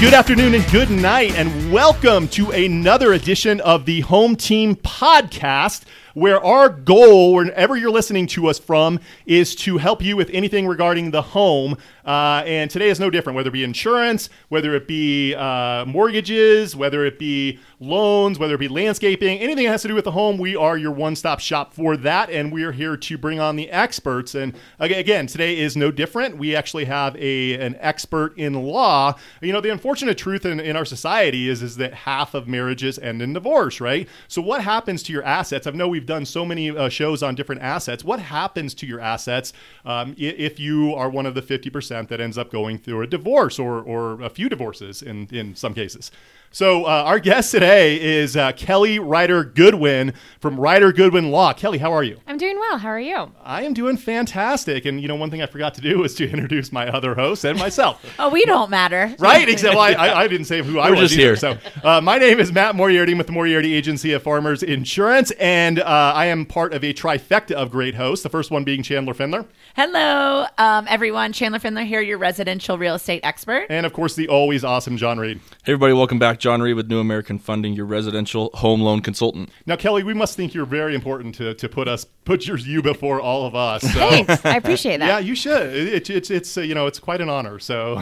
good afternoon, and good night, and welcome to another edition of the Home Team Podcast where our goal, wherever you're listening to us from, is to help you with anything regarding the home. Uh, and today is no different, whether it be insurance, whether it be uh, mortgages, whether it be loans, whether it be landscaping, anything that has to do with the home, we are your one stop shop for that. And we are here to bring on the experts. And again, today is no different. We actually have a, an expert in law. You know, the unfortunate truth in, in our society is, is that half of marriages end in divorce, right? So, what happens to your assets? I know we've done so many uh, shows on different assets. What happens to your assets um, if you are one of the 50% that ends up going through a divorce or, or a few divorces in, in some cases? So, uh, our guest today is uh, Kelley Rider Goodwin from Rider Goodwin Law. Kelley, how are you? I'm doing well. How are you? I am doing fantastic. And, you know, one thing I forgot to do was to introduce my other host and myself. oh, we don't matter. Right? Exactly. Well, I, I, didn't say who We're I was just either. here. So, uh, my name is Matt Moriarty with the Moriarty Agency of Farmers Insurance. And uh, I am part of a trifecta of great hosts, the first one being Chandler Findler. Hello, um, everyone. Chandler Findler here, your residential real estate expert. And, of course, the always awesome John Reed. Hey everybody, welcome back. John Reed with New American Funding, your residential home loan consultant. Now, Kelley, we must think you're very important to, to put us put your you before all of us. So. Thanks. I appreciate that. Yeah, you should. It, it, it's it's uh, you know it's quite an honor. So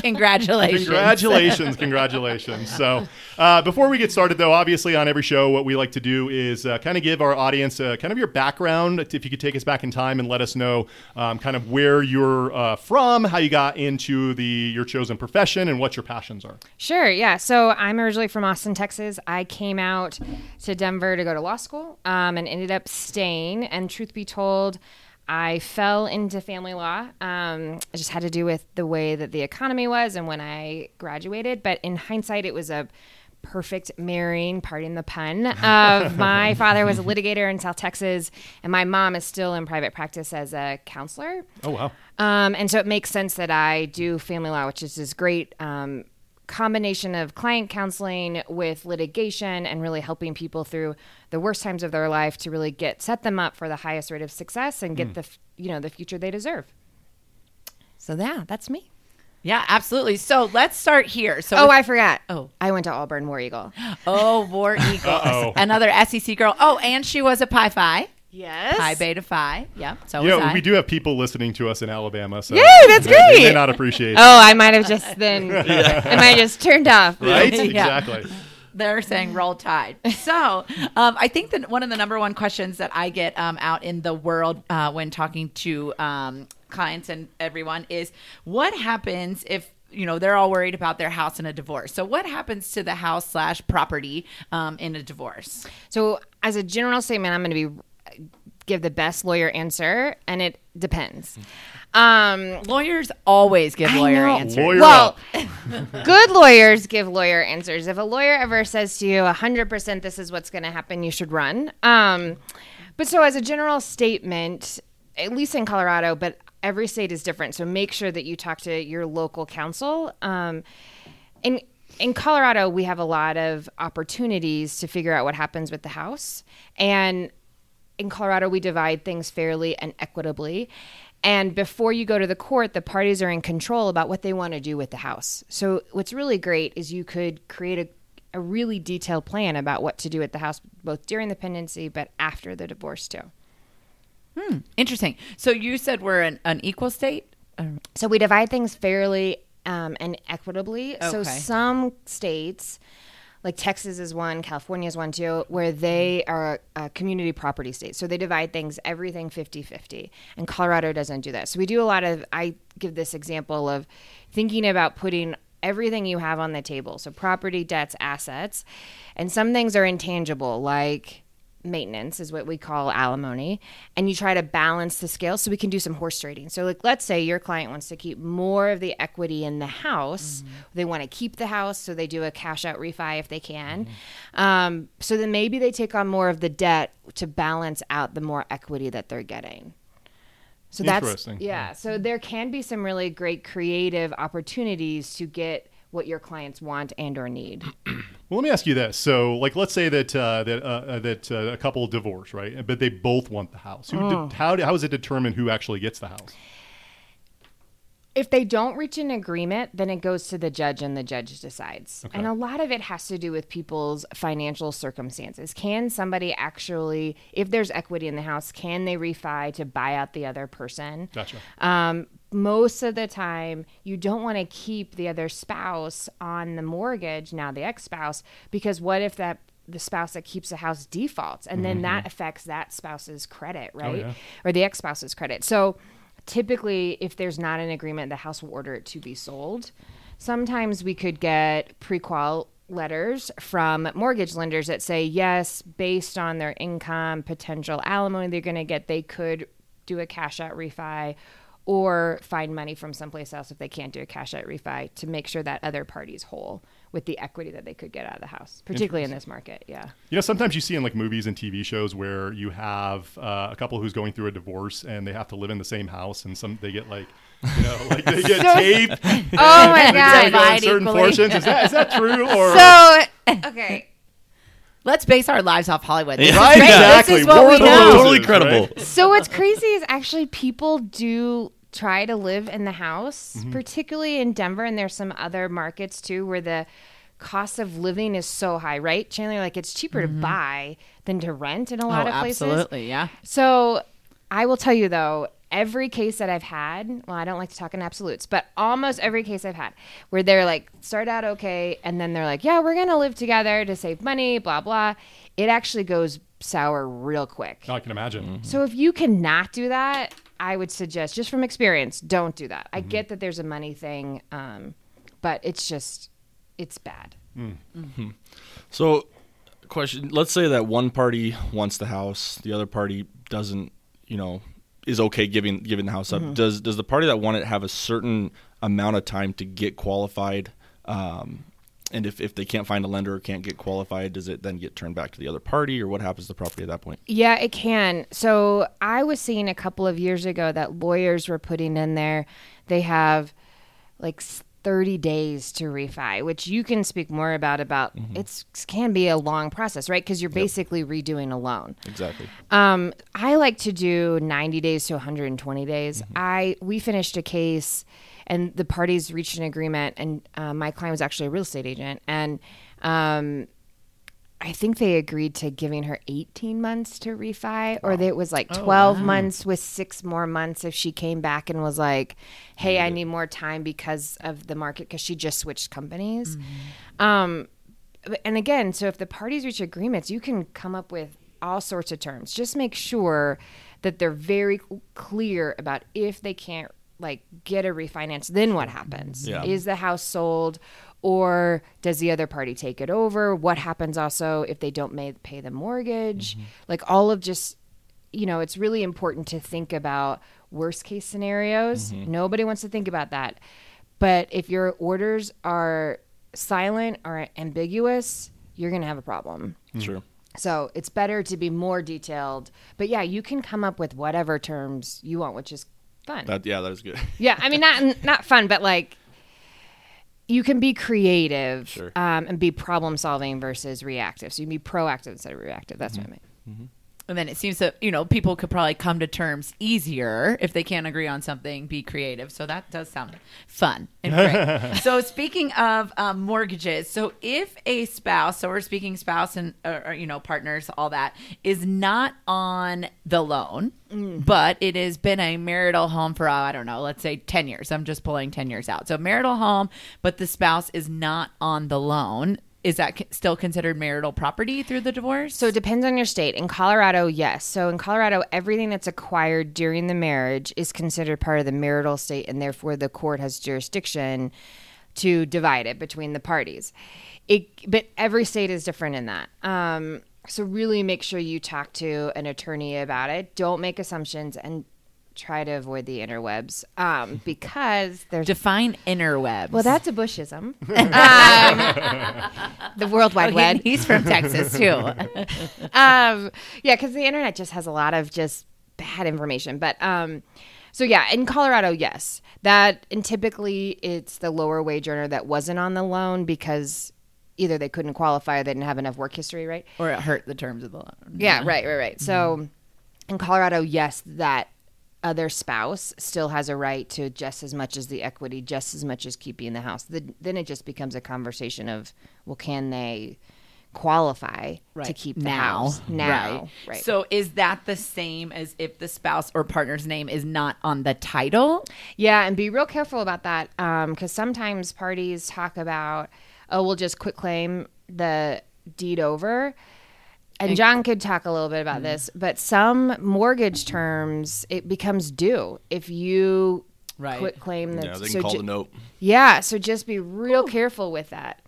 Congratulations. congratulations, congratulations. So uh, before we get started, though, obviously on every show, what we like to do is uh, kind of give our audience uh, kind of your background. If you could take us back in time and let us know um, kind of where you're uh, from, how you got into the your chosen profession, and what your passions are. Sure. Yeah. So I'm originally from Austin, Texas. I came out to Denver to go to law school um, and ended up staying. And truth be told, I fell into family law. Um, it just had to do with the way that the economy was and when I graduated. But in hindsight, it was a perfect marrying, pardon the pun, of my father was a litigator in South Texas, and my mom is still in private practice as a counselor. Oh wow. Um, and so it makes sense that I do family law, which is this great um, combination of client counseling with litigation and really helping people through the worst times of their life to really get set them up for the highest rate of success and get the you know the future they deserve. So yeah, that's me. Yeah, absolutely. So let's start here. So, Oh, with- I forgot. Oh. I went to Auburn War Eagle. oh, War Eagle. Oh, another SEC girl. Oh, and she was a Pi Phi, Yes. Pi Beta Phi. Yeah. So was Yeah, I. we do have people listening to us in Alabama. So Yay, that's they- They may great. not appreciate. Oh, I might have just been. I might have just turned off. right? Yeah. Exactly. They're saying roll tide. So um, I think that one of the number one questions that I get um, out in the world uh, when talking to um, clients and everyone is what happens if you know they're all worried about their house in a divorce. So what happens to the house slash property um, in a divorce? So, as a general statement, I'm going to be give the best lawyer answer, and it depends. Um, Lawyers always give lawyer answers. Lawyer well, good lawyers give lawyer answers. If a lawyer ever says to you, 100% this is what's going to happen, you should run. Um, but so, as a general statement, at least in Colorado, but every state is different. So, make sure that you talk to your local counsel. Um, in in Colorado, we have a lot of opportunities to figure out what happens with the house. And in Colorado, we divide things fairly and equitably. And before you go to the court, the parties are in control about what they want to do with the house. So, what's really great is you could create a, a really detailed plan about what to do at the house, both during the pendency but after the divorce, too. Hmm, interesting. So you said we're an, an equal state. Uh, so we divide things fairly um, and equitably. So some states, like Texas is one, California is one too, where they hmm. are a community property state. So they divide things, everything 50 50. And Colorado doesn't do that. So we do a lot of, I give this example of thinking about putting everything you have on the table. So property, debts, assets. And some things are intangible, like maintenance is what we call alimony and you try to balance the scale so we can do some horse trading. So like let's say your client wants to keep more of the equity in the house. They want to keep the house so they do a cash out refi if they can. Um, so then maybe they take on more of the debt to balance out the more equity that they're getting. So that's Interesting. yeah. so there can be some really great creative opportunities to get what your clients want and or need Well, let me ask you this. So, like, let's say that uh, that uh, uh, that uh, a couple divorce, right? But they both want the house. Who Oh. de- how how is it determined who actually gets the house? if they don't reach an agreement, then it goes to the judge and the judge decides. And a lot of it has to do with people's financial circumstances. Can somebody actually, if there's equity in the house, can they refi to buy out the other person? Gotcha. Um, most of the time, you don't want to keep the other spouse on the mortgage, now the ex spouse, because what if that the spouse that keeps the house defaults and then that mm-hmm. affects that spouse's credit, oh, right? yeah. Or the ex spouse's credit. So typically, if there's not an agreement, the house will order it to be sold. Sometimes we could get prequal letters from mortgage lenders that say, yes, based on their income, potential alimony they're going to get, they could do a cash out refi or find money from someplace else if they can't do a cash out refi to make sure that other party's whole with the equity that they could get out of the house, particularly in this market. Yeah. You know, sometimes you see in like movies and TV shows where you have uh, a couple who's going through a divorce and they have to live in the same house, and some they get like, you know, like they get So- taped. Oh my They God. go certain equally. portions. Is that is that true or? So, okay. Let's base our lives off Hollywood. This is Right, exactly. This is what War we of the know. Roses, Totally credible. right? So what's crazy is actually people do try to live in the house, Mm-hmm. particularly in Denver, and there's some other markets too where the cost of living is so high, right? Chandler, like it's cheaper to buy than to rent in a lot Oh, of places. absolutely. Yeah. So I will tell you though, every case that I've had, well, I don't like to talk in absolutes, but almost every case I've had where they're like start out okay and then they're like, yeah, we're gonna live together to save money, blah blah. It actually goes sour real quick. I can imagine. Mm-hmm. So if you cannot do that, I would suggest, just from experience, don't do that. I mm-hmm. get that there's a money thing, um, but it's just, it's bad. Mm. Mm-hmm. So, question: Let's say that one party wants the house, the other party doesn't. You know, is okay giving giving the house up. Does does the party that want it have a certain amount of time to get qualified? Um, and if, if they can't find a lender or can't get qualified, does it then get turned back to the other party, or what happens to the property at that point? Yeah, it can. So I was seeing a couple of years ago that lawyers were putting in there, they have like 30 days to refi, which you can speak more about. About it's can be a long process, right? Because you're basically redoing a loan. Exactly. Um, I like to do 90 days to 120 days. I we finished a case, and the parties reached an agreement, and uh, my client was actually a real estate agent, and um, I think they agreed to giving her 18 months to refi, or it was like 12 months with six more months if she came back and was like, "Hey, I need more time because of the market," because she just switched companies. Um, and again, so if the parties reach agreements, you can come up with all sorts of terms. Just make sure that they're very clear about if they can't like get a refinance, then what happens? Yeah. Is the house sold or does the other party take it over? What happens also if they don't may- pay the mortgage? Mm-hmm. Like all of just you know, it's really important to think about worst case scenarios. Mm-hmm. Nobody wants to think about that. But if your orders are silent or ambiguous, you're going to have a problem. Mm-hmm. Sure. So it's better to be more detailed. But yeah, you can come up with whatever terms you want, which is fun. Yeah, that yeah, that is good. yeah, I mean, not not fun, but like you can be creative Sure. um, and be problem solving versus reactive. So you can be proactive instead of reactive. That's what I mean. And then it seems that, you know, people could probably come to terms easier if they can't agree on something, be creative. So that does sound fun and great. so speaking of um, mortgages, so if a spouse, so we're speaking spouse and, or, or, you know, partners, all that, is not on the loan, but it has been a marital home for, uh, I don't know, let's say 10 years. I'm just pulling 10 years out. So marital home, but the spouse is not on the loan. Is that still considered marital property through the divorce? So it depends on your state. In Colorado, yes. So in Colorado, everything that's acquired during the marriage is considered part of the marital estate, and therefore the court has jurisdiction to divide it between the parties. It, but every state is different in that. Um, so really make sure you talk to an attorney about it. Don't make assumptions and try to avoid the interwebs um, because there's Define interwebs. well, that's a Bushism. um, the World Wide Oh, he- Web. he's from Texas too. um, yeah, because the internet just has a lot of just bad information. But um, so yeah, in Colorado, yes, that and typically it's the lower wage earner that wasn't on the loan because either they couldn't qualify or they didn't have enough work history, right? or it hurt the terms of the loan. Yeah, right, right, right. So in Colorado, yes, that other spouse still has a right to just as much as the equity, just as much as keeping the house. Then then it just becomes a conversation of, well, can they qualify to keep the house now? Right. So is that the same as if the spouse or partner's name is not on the title? Yeah, and be real careful about that um, because sometimes parties talk about, oh, we'll just quit claim the deed over. And John could talk a little bit about this, but some mortgage terms it becomes due if you Right. quit claim the. Yeah, they can so call ju- the note. Yeah, so just be real careful with that.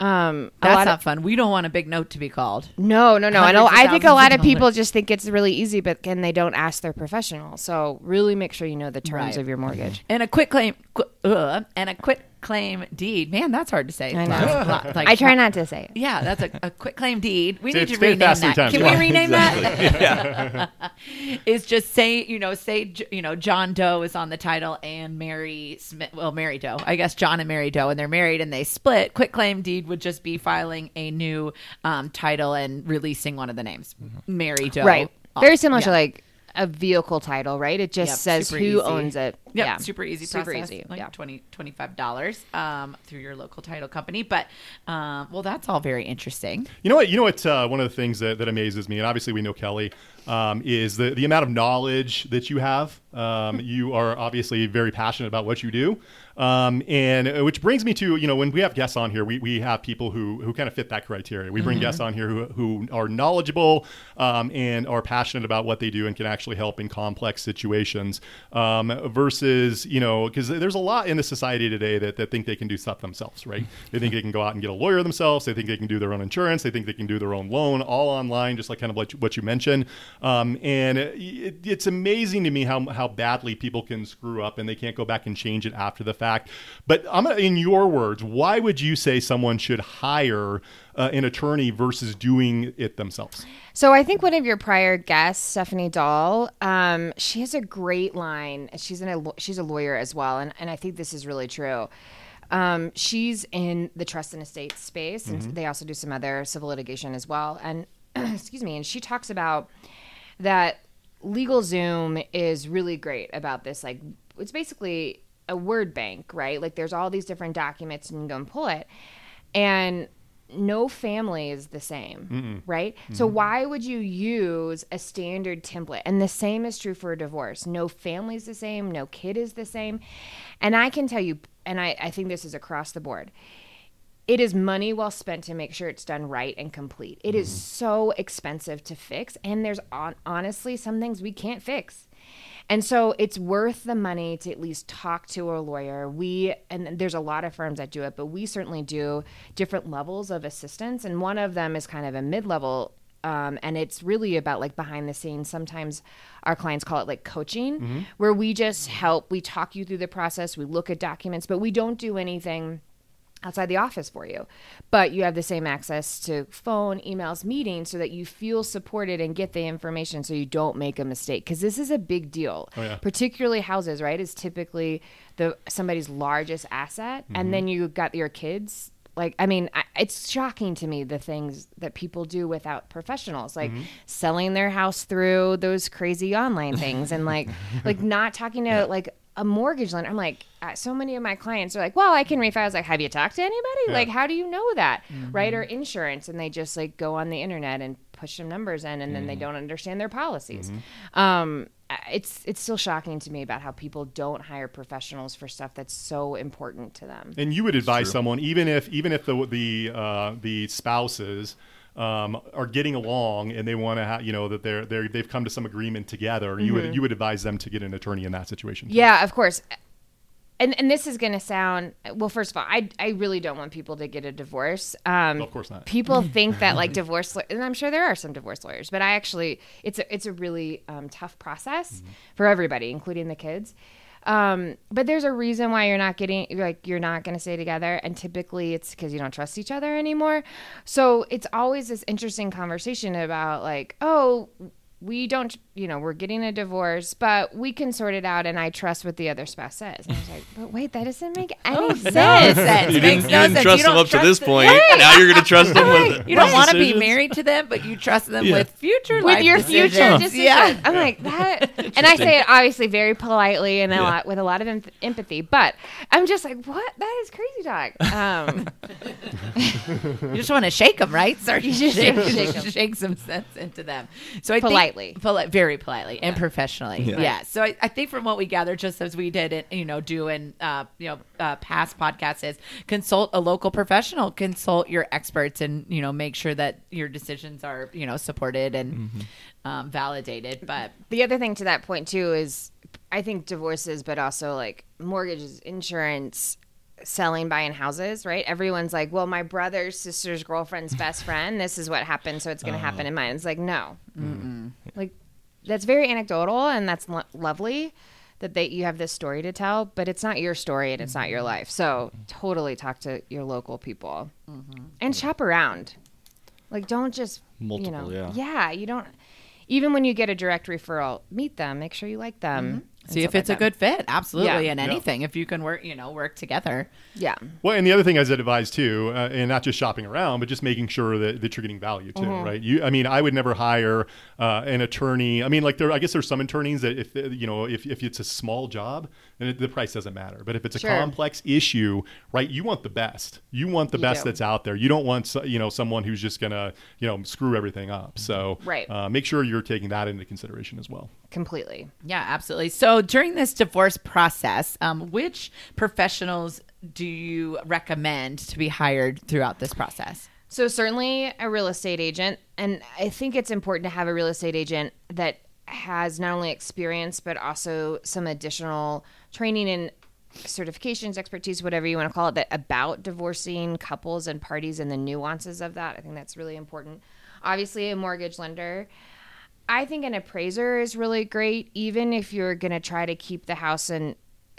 Um, That's not of, fun. We don't want a big note to be called. no, no, no. I know. I think a lot of of people just think it's really easy, but and they don't ask their professional. So really make sure you know the terms Right. of your mortgage. And a quit claim qu- uh, and a quit claim deed. Man, that's hard to say. I know. Like- I try not to say it. Yeah, that's a, a quit claim deed. We need it- to rename that. times. Can Yeah, we rename that? Is just say you know say you know John Doe is on the title and Mary Smith. Well, Mary Doe. I guess John and Mary Doe, and they're married and they split. Quit claim deed would just be filing a new um, title and releasing one of the names, Mary Doe. Right. Very similar to like a vehicle title, right? It just Yep, says who easy. owns it. Yep, yeah. super easy Super process. easy. Like yeah. 20 $25 um, through your local title company. But, um, well, that's all very interesting. You know what? You know what? Uh, one of the things that, that amazes me, and obviously we know Kelley, um, is the the amount of knowledge that you have. Um, you are obviously very passionate about what you do, um, and uh, which brings me to you know when we have guests on here, we, we have people who who kind of fit that criteria. We bring guests on here who, who are knowledgeable um, and are passionate about what they do and can actually help in complex situations. Um, versus you know because there's a lot in the society today that, that think they can do stuff themselves, right? They think they can go out and get a lawyer themselves. They think they can do their own insurance. They think they can do their own loan, all online, just like kind of what you, what you mentioned. Um, and it, it's amazing to me how how badly people can screw up and they can't go back and change it after the fact. But I'm gonna, in your words, why would you say someone should hire uh, an attorney versus doing it themselves? So I think one of your prior guests, Stephanie Dahl, um, she has a great line. She's in a she's a lawyer as well, and, and I think this is really true. Um, she's in the trust and estate space, and they also do some other civil litigation as well. And excuse me, and she talks about that LegalZoom is really great about this. Like, it's basically a word bank, right? Like, there's all these different documents, and you can go and pull it. And no family is the same, right? So, mm-hmm. why would you use a standard template? And the same is true for a divorce. No family is the same, no kid is the same. And I can tell you, and I, I think this is across the board it is money well spent to make sure it's done right and complete. It is mm-hmm. so expensive to fix, and there's on, honestly some things we can't fix. And so it's worth the money to at least talk to a lawyer. We and there's a lot of firms that do it, but we certainly do different levels of assistance, and one of them is kind of a mid-level um, and it's really about like behind the scenes. Sometimes our clients call it like coaching, where we just help, we talk you through the process, we look at documents, but we don't do anything outside the office for you. But you have the same access to phone, emails, meetings so that you feel supported and get the information so you don't make a mistake because this is a big deal. Oh, yeah. Particularly houses, right? Is typically the somebody's largest asset and mm-hmm. then you got your kids like I mean, I, it's shocking to me the things that people do without professionals, like mm-hmm. selling their house through those crazy online things, and like, like not talking to like a mortgage lender. I'm like, uh, so many of my clients are like, well, I can refi. I was like, have you talked to anybody? Like, how do you know that? Right? Or insurance. And they just like go on the internet and push some numbers in and then they don't understand their policies. Um, uh, it's, it's still shocking to me about how people don't hire professionals for stuff that's so important to them. And you would advise someone, even if even if the the uh, the spouses um, are getting along and they want to, ha- you know, that they're they're they've come to some agreement together. You would you would advise them to get an attorney in that situation. too. Yeah, of course. And and this is going to sound well. First of all, I I really don't want people to get a divorce. Um, Of course not. People think that like divorce, and I'm sure there are some divorce lawyers, but I actually it's a it's a really um, tough process for everybody, including the kids. Um, but there's a reason why you're not getting like you're not going to stay together, and typically it's because you don't trust each other anymore. So it's always this interesting conversation about like, oh, we don't, you know, we're getting a divorce, but we can sort it out, and I trust what the other spouse says. And I was like, but wait, that doesn't make any sense. sense. You Makes didn't, no you didn't sense. trust You them up to this them- point. Now you're going to trust them with You don't want to be married to them, but you trust them Yeah. with future with life your future decisions. decisions. Yeah. I'm like that, and I say it obviously very politely and a lot with a lot of em- empathy. But I'm just like, what? That is crazy talk. Um, You just want to shake them, right? Start You just shake, shake shake, some sense into them. So I Politely. think, poli- very politely and professionally. Yeah. Yeah. So I, I think from what we gather, just as we did, it, you know, do in uh, you know uh, past podcasts, is consult a local professional, consult your experts, and you know make sure that your decisions are you know supported and um, validated. But the other thing to that point too is, I think divorces, but also like mortgages, insurance. Selling, buying houses, right? Everyone's like, well, my brother's sister's girlfriend's best friend. This is what happened, so it's going to happen in mine. It's like, no, like that's very anecdotal and that's lo- lovely that they you have this story to tell but it's not your story and it's not your life. So totally talk to your local people. Mm-hmm. And shop around. Like don't just you know yeah. you don't even when you get a direct referral meet them make sure you like them. And see if stuff like it's a good fit. Absolutely, Yeah. and anything if you can work, you know, work together. yeah Well, and the other thing I would advise too, uh, and not just shopping around, but just making sure that, that you're getting value too, Mm-hmm. right? You, I mean, I would never hire uh, an attorney. I mean, like there, I guess there's some attorneys that if you know, if, if it's a small job, then it, the price doesn't matter. But if it's a Sure. complex issue, right, you want the best. You want the You best do. that's out there. You don't want so- you know someone who's just gonna you know screw everything up. So Right. uh, make sure you're taking that into consideration as well. completely Yeah, absolutely. So during this divorce process, um, which professionals do you recommend to be hired throughout this process? So certainly a real estate agent, and I think it's important to have a real estate agent that has not only experience but also some additional training and certifications, expertise, whatever you want to call it, that about divorcing couples and parties and the nuances of that. I think that's really important. Obviously, a mortgage lender. I think an appraiser is really great, even if you're going to try to keep the house and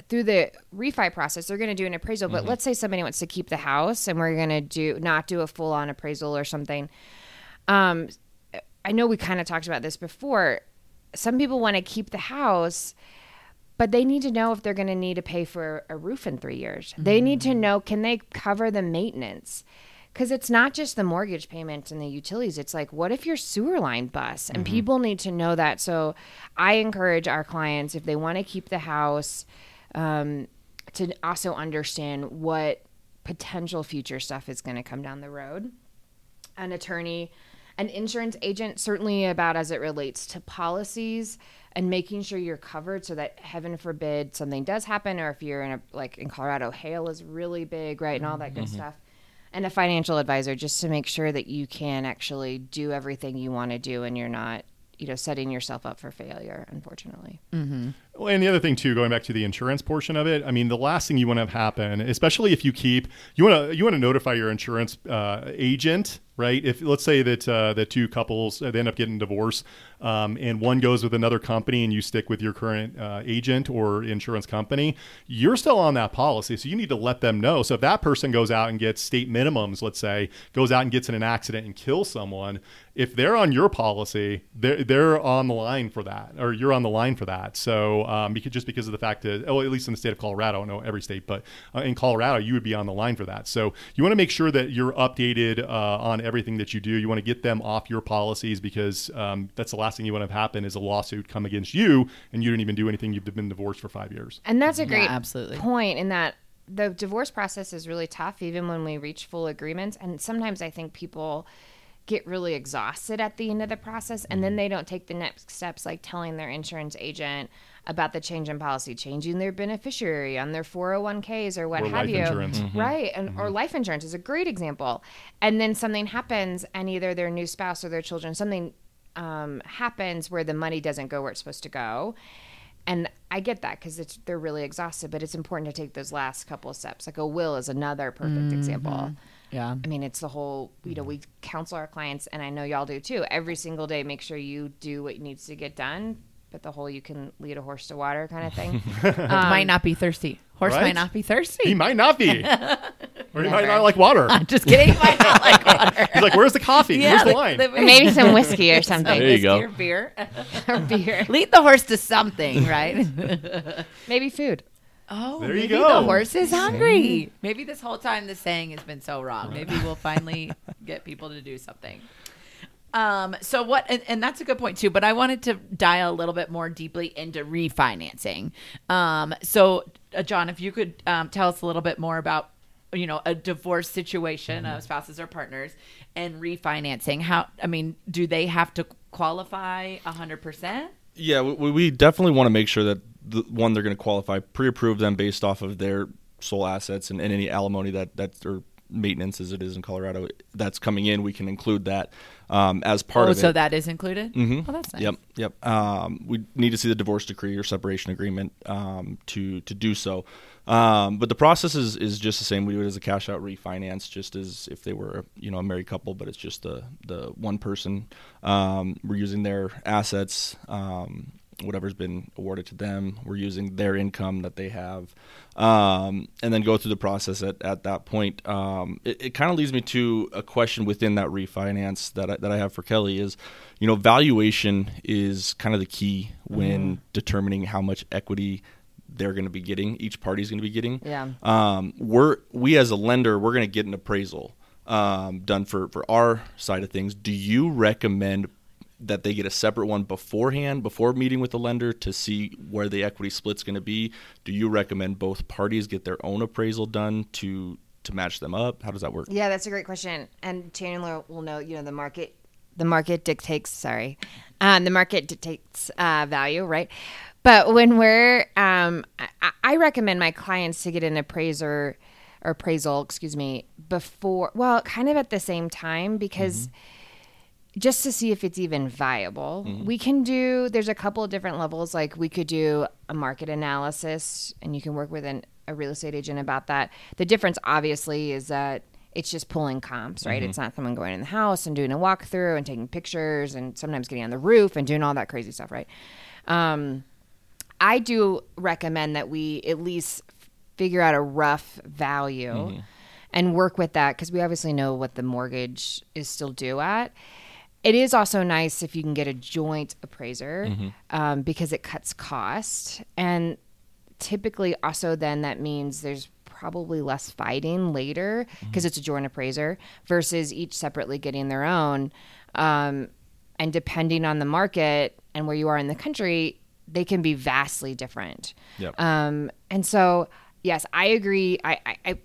through the refi process, they're going to do an appraisal. But let's say somebody wants to keep the house and we're going to do not do a full on appraisal or something. Um, I know we kind of talked about this before. Some people want to keep the house, but they need to know if they're going to need to pay for a roof in three years. They need to know can they cover the maintenance? Because it's not just the mortgage payments and the utilities. It's like, what if your sewer line busts? And people need to know that. So I encourage our clients, if they want to keep the house, um, to also understand what potential future stuff is going to come down the road. An attorney, an insurance agent, certainly about as it relates to policies and making sure you're covered so that heaven forbid something does happen or if you're in a like in Colorado hail is really big right and all that good mm-hmm. stuff. And a financial advisor just to make sure that you can actually do everything you want to do and you're not you know setting yourself up for failure unfortunately. Well, and the other thing too, going back to the insurance portion of it, I mean, the last thing you want to have happen, especially if you keep, you want to you want to notify your insurance uh, agent, right? If let's say that uh, the two couples uh, they end up getting divorced, um, and one goes with another company, and you stick with your current uh, agent or insurance company, you're still on that policy, so you need to let them know. So if that person goes out and gets state minimums, let's say, goes out and gets in an accident and kills someone, if they're on your policy, they're they're on the line for that, or you're on the line for that. So um, because just because of the fact that, oh, at least in the state of Colorado, I don't know every state, but uh, in Colorado, you would be on the line for that. So you want to make sure that you're updated uh, on everything that you do. You want to get them off your policies because um, that's the last thing you want to have happen is a lawsuit come against you and you didn't even do anything. You've been divorced for five years. And that's a great absolutely. point in that the divorce process is really tough, even when we reach full agreements. And sometimes I think people get really exhausted at the end of the process and then mm. they don't take the next steps, like telling their insurance agent about the change in policy, changing their beneficiary on their 401ks or what Or have life you. insurance. Mm-hmm. Right. And or mm-hmm. life insurance is a great example. And then something happens and either their new spouse or their children, something um, happens where the money doesn't go where it's supposed to go. And I get that because they're really exhausted, but it's important to take those last couple of steps. Like a will is another perfect mm-hmm. example. Yeah. I mean, it's the whole, you know, we counsel our clients, and I know y'all do too. Every single day, make sure you do what needs to get done, but the whole you can lead a horse to water kind of thing. Um, might not be thirsty. Horse Right? might not be thirsty. He might not be. Or you might not like water. I'm just kidding. I not like water. He's like, "Where's the coffee? Where's the wine?" Maybe some whiskey or something. There you go. Or beer. or beer. Lead the horse to something, right? Maybe food. Oh, There you maybe go. The horse is hungry. Maybe this whole time the saying has been so wrong. Maybe we'll finally get people to do something. Um, so what, and, and that's a good point too, but I wanted to dial a little bit more deeply into refinancing. Um, so uh, John, if you could, um, tell us a little bit more about, you know, a divorce situation of spouses or partners and refinancing. How, I mean, do they have to qualify a hundred percent? Yeah, we, we definitely want to make sure that the one they're going to qualify, pre-approve them based off of their sole assets and, and any alimony that that or maintenance as it is in Colorado that's coming in. We can include that um, as part Oh, of it. so that is included? Mhm. Oh, that's nice. Yep, yep. Um, we need to see the divorce decree or separation agreement um, to to do so. Um, but the process is, is just the same. We do it as a cash out refinance, just as if they were you know a married couple, but it's just the the one person. Um, we're using their assets, um, whatever's been awarded to them. We're using their income that they have, um, and then go through the process at, at that point. Um, it it kind of leads me to a question within that refinance that I, that I have for Kelley is, you know, valuation is kind of the key when determining how much equity they're going to be getting. Each party's going to be getting. Yeah. Um, we're we as a lender, we're going to get an appraisal um, done for for our side of things. Do you recommend that they get a separate one beforehand, before meeting with the lender to see where the equity split's going to be? Do you recommend both parties get their own appraisal done to to match them up? How does that work? Yeah, that's a great question. And Chandler will know, you know, the market, the market dictates. Sorry, um, the market dictates uh, value, right? But when we're, um, I, I recommend my clients to get an appraiser or appraisal, excuse me, before, well, kind of at the same time because. Just to see if it's even viable. Mm-hmm. We can do, there's a couple of different levels. Like we could do a market analysis and you can work with an, a real estate agent about that. The difference, obviously, is that it's just pulling comps, right? Mm-hmm. It's not someone going in the house and doing a walkthrough and taking pictures and sometimes getting on the roof and doing all that crazy stuff, right? Um, I do recommend that we at least figure out a rough value mm-hmm. and work with that because we obviously know what the mortgage is still due at. It is also nice if you can get a joint appraiser um, because it cuts cost. And typically, also, then that means there's probably less fighting later because it's a joint appraiser versus each separately getting their own. Um, and depending on the market and where you are in the country, they can be vastly different. Yep. Um, and so, yes, I agree. I, I, I,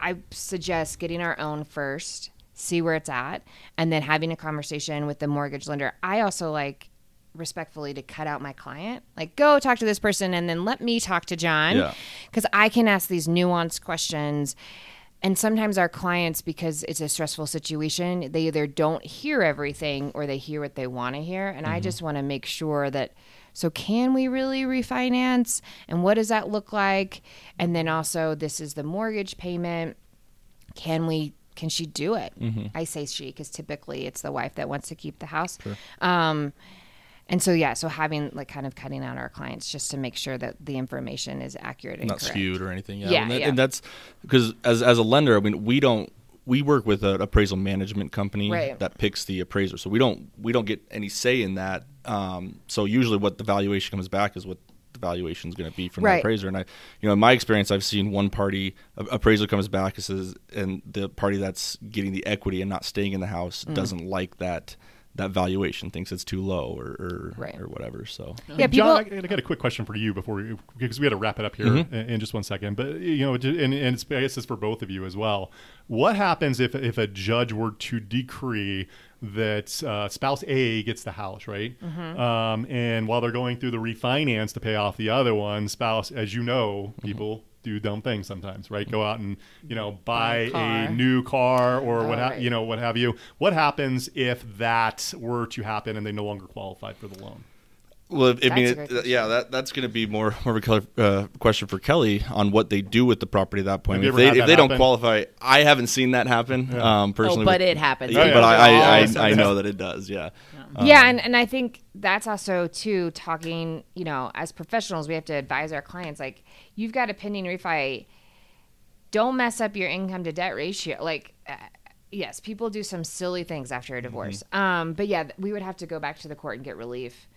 I suggest getting our own first, see where it's at, and then having a conversation with the mortgage lender. I also like respectfully to cut out my client like go talk to this person and then let me talk to john Yeah. because i can ask these nuanced questions and sometimes our clients because it's a stressful situation they either don't hear everything or they hear what they want to hear and i mm-hmm. just want to make sure that so can we really refinance and what does that look like and then also this is the mortgage payment can we can she do it i say she because typically it's the wife that wants to keep the house um, and so yeah so having like kind of cutting out our clients just to make sure that the information is accurate and not correct. skewed or anything. Yeah, Yeah, and, that- yeah. and that's because as as a lender, I mean, we don't we work with an appraisal management company Right. that picks the appraiser, so we don't we don't get any say in that. Um, so usually, what the valuation comes back is what the valuation is going to be from the appraiser. And I, you know, in my experience, I've seen one party a- appraiser comes back and says, and the party that's getting the equity and not staying in the house Mm. doesn't like that. That valuation thinks it's too low or or, Right. or whatever. So yeah people John, I, I got a quick question for you before we, because we got to wrap it up here in, in just one second. But you know, and, and it's, I guess it's for both of you as well. What happens if if a judge were to decree that uh, spouse A gets the house, right? Um, and while they're going through the refinance to pay off the other one, spouse, as you know, people. Do dumb things sometimes, right? Go out and you know buy car. a new car or what ha- right. you know what have you. What happens if that were to happen and they no longer qualified for the loan? Well, I mean, That's a it, uh, yeah, that that's going to be more more of a color, uh, question for Kelley on what they do with the property at that point. Have If they if they don't qualify, I haven't seen that happen um, personally. Oh, but with- it happens. Yeah, Oh, but yeah. I I, Oh, I, I know that it does. Yeah. yeah and, and i think that's also too talking you know as professionals we have to advise our clients like you've got a pending refi don't mess up your income to debt ratio. Like, uh, yes, people do some silly things after a divorce. Um, but yeah, we would have to go back to the court and get relief.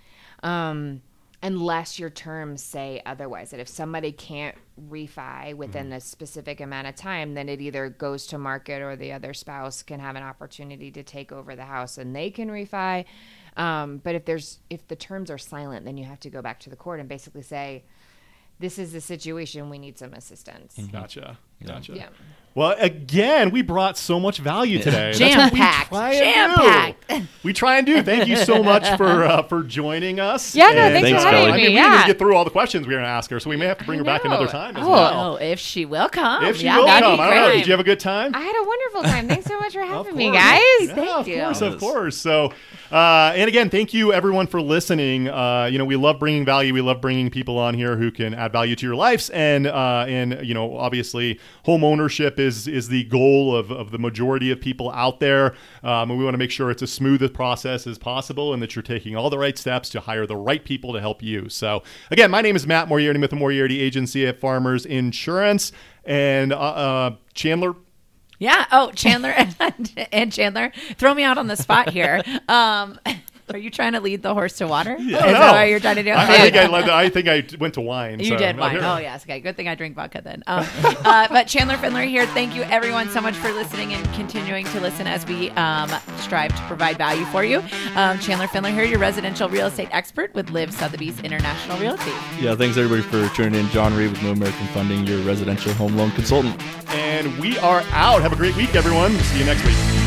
Um, unless your terms say otherwise that if somebody can't refi within a specific amount of time then it either goes to market or the other spouse can have an opportunity to take over the house and they can refi. Um, but if there's if the terms are silent then you have to go back to the court and basically say this is the situation. We need some assistance. Gotcha. Gotcha. yeah Well, again, we brought so much value today. We Jam-packed. try and do. Jam-packed. We try and do. Thank you so much for uh, for joining us. Yeah, no, And, thanks for uh, having I me, mean, we yeah. didn't get through all the questions we were going to ask her, so we may have to bring her back another time as Oh. well. Oh, if she will come. If she yeah, will come, I don't know. Did you have a good time? i had a wonderful time thanks so much for having me guys Yeah, Thank of you. course, of course. So, uh, and again, thank you everyone for listening. Uh, you know, we love bringing value. We love bringing people on here who can add value to your lives, and uh, and you know, obviously, home ownership is is the goal of, of the majority of people out there. Um, and we want to make sure it's as smooth a process as possible, and that you're taking all the right steps to hire the right people to help you. So, again, my name is Matt Moriarty with the Moriarty Agency at Farmers Insurance, and uh, uh, Chandler. Yeah. Oh, Chandler and, and Chandler, throw me out on the spot here. Um, are you trying to lead the horse to water? Is I that what you're trying to do? I, I think I led. The, I think I went to wine. You so- did wine. Oh yes, okay. Good thing I drink vodka then. Um, uh, but Chandler Findler here. Thank you everyone so much for listening and continuing to listen as we um, strive to provide value for you. Um, Chandler Findler here, your residential real estate expert with LIV Sotheby's International Realty. Yeah, thanks everybody for tuning in. John Reed with New American Funding, your residential home loan consultant. And we are out. Have a great week, everyone. See you next week.